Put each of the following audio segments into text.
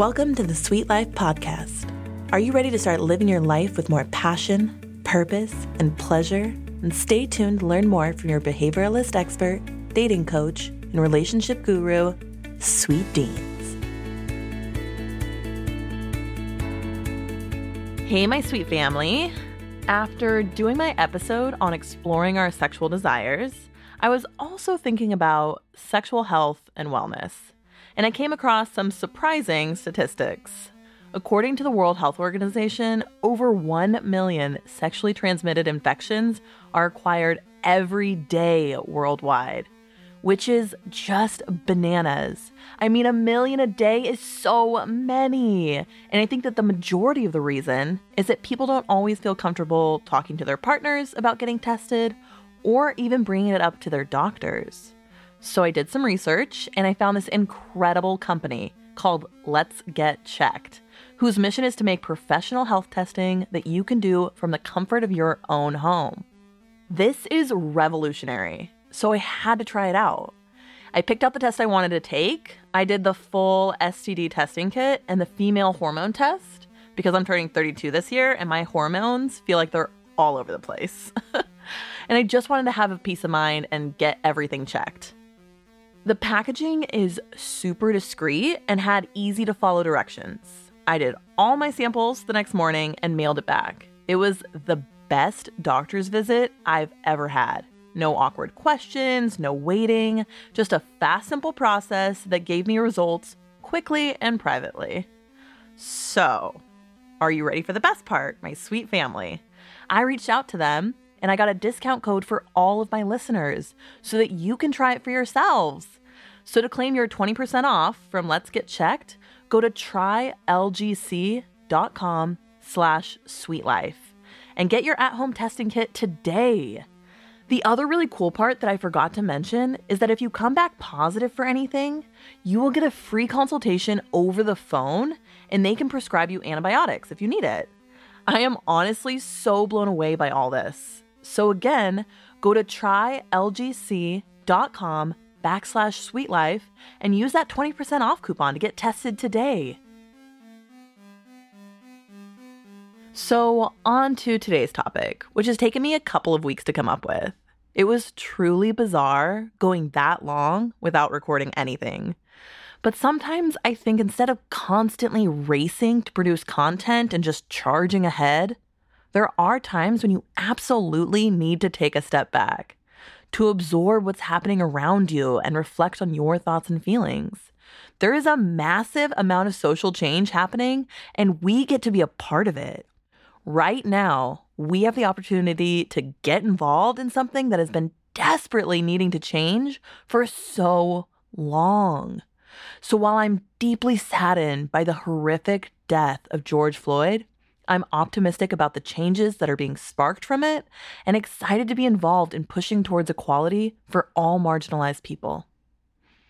Welcome to the Sweet Life Podcast. Are you ready to start living your life with more passion, purpose, and pleasure? And stay tuned to learn more from your behavioralist expert, dating coach, and relationship guru, Sweet Deens. Hey, my sweet family. After doing my episode on exploring our sexual desires, I was also thinking about sexual health and wellness and I came across some surprising statistics. According to the World Health Organization, over 1 million sexually transmitted infections are acquired every day worldwide, which is just bananas. I mean, a million a day is so many. And I think that the majority of the reason is that people don't always feel comfortable talking to their partners about getting tested or even bringing it up to their doctors. So I did some research and I found this incredible company called Let's Get Checked, whose mission is to make professional health testing that you can do from the comfort of your own home. This is revolutionary, so I had to try it out. I picked out the test I wanted to take. I did the full STD testing kit and the female hormone test because I'm turning 32 this year and my hormones feel like they're all over the place. and I just wanted to have a peace of mind and get everything checked. The packaging is super discreet and had easy to follow directions. I did all my samples the next morning and mailed it back. It was the best doctor's visit I've ever had. No awkward questions, no waiting, just a fast, simple process that gave me results quickly and privately. So, are you ready for the best part, my sweet family? I reached out to them and I got a discount code for all of my listeners so that you can try it for yourselves. So to claim your 20% off from Let's Get Checked, go to trylgc.com slash sweetlife and get your at-home testing kit today. The other really cool part that I forgot to mention is that if you come back positive for anything, you will get a free consultation over the phone and they can prescribe you antibiotics if you need it. I am honestly so blown away by all this. So again, go to trylgc.com backslash sweetlife and use that 20% off coupon to get tested today. So, on to today's topic, which has taken me a couple of weeks to come up with. It was truly bizarre going that long without recording anything. But sometimes I think instead of constantly racing to produce content and just charging ahead, there are times when you absolutely need to take a step back to absorb what's happening around you and reflect on your thoughts and feelings. There is a massive amount of social change happening, and we get to be a part of it. Right now, we have the opportunity to get involved in something that has been desperately needing to change for so long. So while I'm deeply saddened by the horrific death of George Floyd, I'm optimistic about the changes that are being sparked from it and excited to be involved in pushing towards equality for all marginalized people.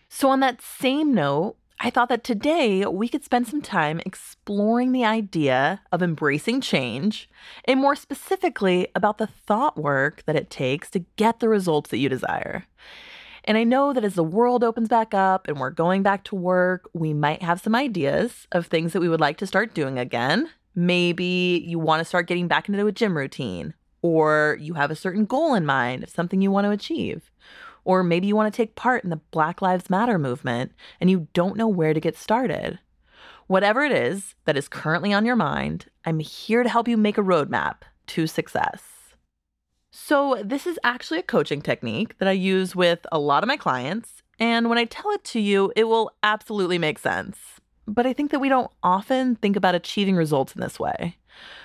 So, on that same note, I thought that today we could spend some time exploring the idea of embracing change and more specifically about the thought work that it takes to get the results that you desire. And I know that as the world opens back up and we're going back to work, we might have some ideas of things that we would like to start doing again. Maybe you want to start getting back into a gym routine, or you have a certain goal in mind of something you want to achieve. Or maybe you want to take part in the Black Lives Matter movement and you don't know where to get started. Whatever it is that is currently on your mind, I'm here to help you make a roadmap to success. So, this is actually a coaching technique that I use with a lot of my clients. And when I tell it to you, it will absolutely make sense but I think that we don't often think about achieving results in this way.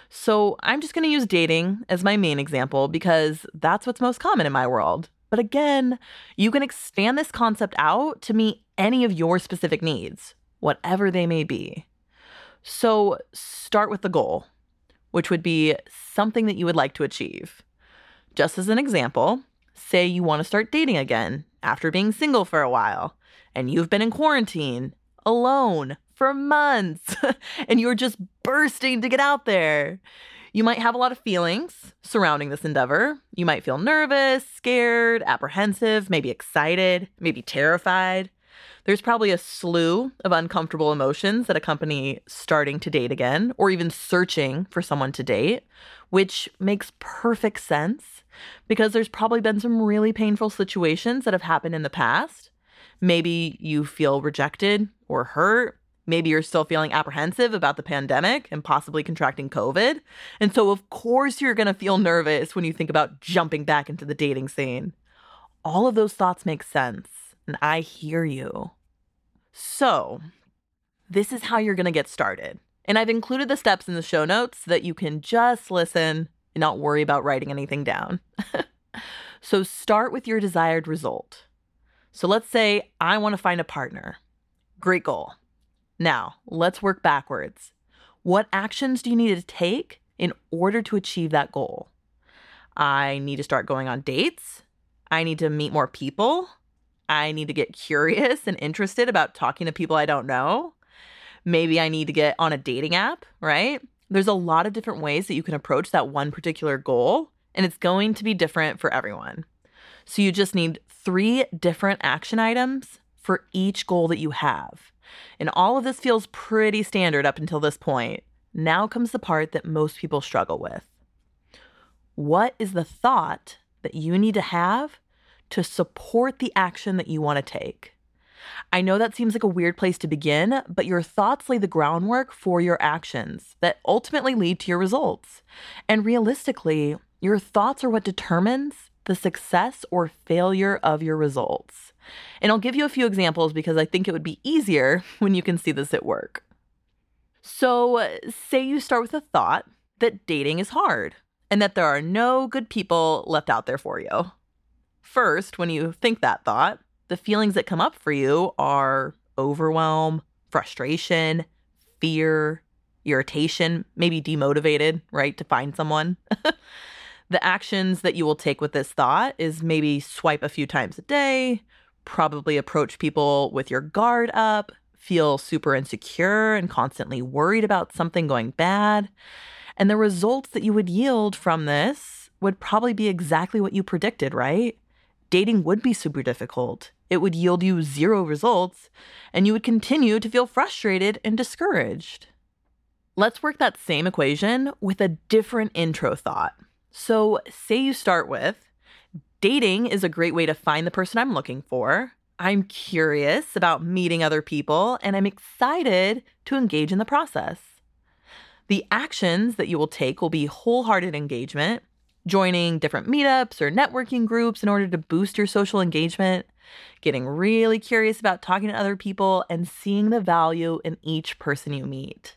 So I'm just going to use dating as my main example because that's what's most common in my world. But again, you can expand this concept out to meet any of your specific needs, whatever they may be. So start with the goal, which would be something that you would like to achieve. Just as an example, say you want to start dating again after being single for a while, and you've been in quarantine, alone, for months and you're just bursting to get out there. You might have a lot of feelings surrounding this endeavor. You might feel nervous, scared, apprehensive, maybe excited, maybe terrified. There's probably a slew of uncomfortable emotions that accompany starting to date again or even searching for someone to date, which makes perfect sense because there's probably been some really painful situations that have happened in the past. Maybe you feel rejected or hurt. Maybe you're still feeling apprehensive about the pandemic and possibly contracting COVID. And so, of course, you're going to feel nervous when you think about jumping back into the dating scene. All of those thoughts make sense, and I hear you. So, this is how you're going to get started. And I've included the steps in the show notes so that you can just listen and not worry about writing anything down. so, start with your desired result. So, let's say I want to find a partner. Great goal. Now, let's work backwards. What actions do you need to take in order to achieve that goal? I need to start going on dates. I need to meet more people. I need to get curious and interested about talking to people I don't know. Maybe I need to get on a dating app, right? There's a lot of different ways that you can approach that one particular goal, and it's going to be different for everyone. So you just need three different action items for each goal that you have. And all of this feels pretty standard up until this point. Now comes the part that most people struggle with. What is the thought that you need to have to support the action that you want to take. I know that seems like a weird place to begin, but your thoughts lay the groundwork for your actions that ultimately lead to your results. And realistically, your thoughts are what determines the success or failure of your results. And I'll give you a few examples because I think it would be easier when you can see this at work. So, say you start with a thought that dating is hard and that there are no good people left out there for you. First, when you think that thought, the feelings that come up for you are overwhelm, frustration, fear, irritation, maybe demotivated, right, to find someone. the actions that you will take with this thought is maybe swipe a few times a day, probably approach people with your guard up, feel super insecure and constantly worried about something going bad. And the results that you would yield from this would probably be exactly what you predicted, right? Dating would be super difficult. It would yield you zero results, and you would continue to feel frustrated and discouraged. Let's work that same equation with a different intro thought. So, say you start with dating is a great way to find the person I'm looking for. I'm curious about meeting other people, and I'm excited to engage in the process. The actions that you will take will be wholehearted engagement, joining different meetups or networking groups in order to boost your social engagement, getting really curious about talking to other people, and seeing the value in each person you meet.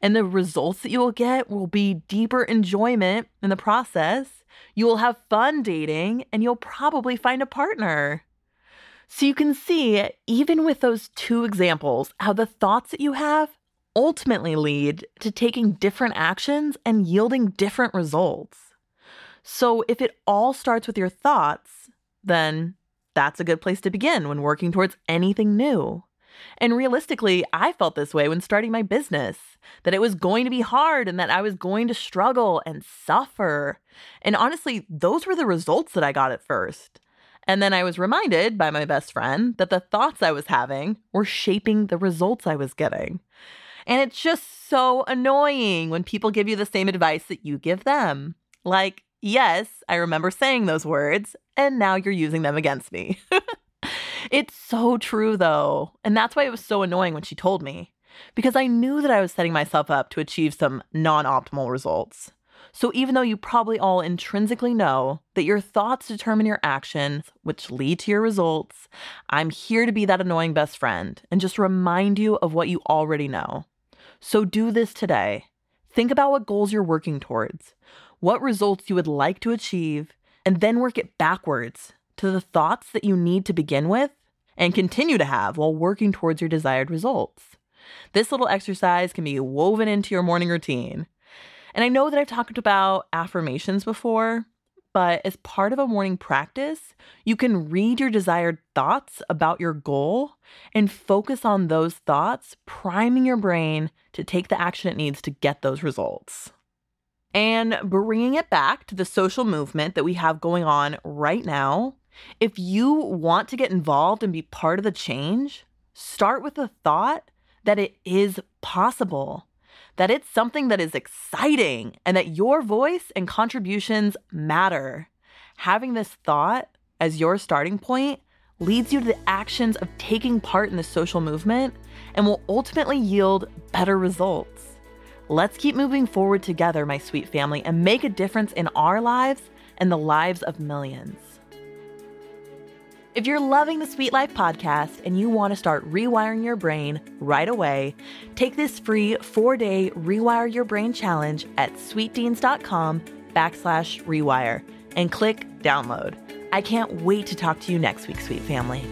And the results that you will get will be deeper enjoyment in the process. You will have fun dating, and you'll probably find a partner. So you can see, even with those two examples, how the thoughts that you have ultimately lead to taking different actions and yielding different results. So if it all starts with your thoughts, then that's a good place to begin when working towards anything new. And realistically, I felt this way when starting my business that it was going to be hard and that I was going to struggle and suffer. And honestly, those were the results that I got at first. And then I was reminded by my best friend that the thoughts I was having were shaping the results I was getting. And it's just so annoying when people give you the same advice that you give them. Like, yes, I remember saying those words, and now you're using them against me. it's so true, though. And that's why it was so annoying when she told me, because I knew that I was setting myself up to achieve some non optimal results. So, even though you probably all intrinsically know that your thoughts determine your actions, which lead to your results, I'm here to be that annoying best friend and just remind you of what you already know. So, do this today. Think about what goals you're working towards, what results you would like to achieve, and then work it backwards to the thoughts that you need to begin with and continue to have while working towards your desired results. This little exercise can be woven into your morning routine. And I know that I've talked about affirmations before, but as part of a morning practice, you can read your desired thoughts about your goal and focus on those thoughts, priming your brain to take the action it needs to get those results. And bringing it back to the social movement that we have going on right now, If you want to get involved and be part of the change, start with the thought that it is possible, that it's something that is exciting, and that your voice and contributions matter. Having this thought as your starting point leads you to the actions of taking part in the social movement and will ultimately yield better results. Let's keep moving forward together, my sweet family, and make a difference in our lives and the lives of millions. If you're loving the Sweet Life podcast and you want to start rewiring your brain right away, take this free four day Rewire Your Brain challenge at sweetdeens.com backslash rewire and click download. I can't wait to talk to you next week, sweet family.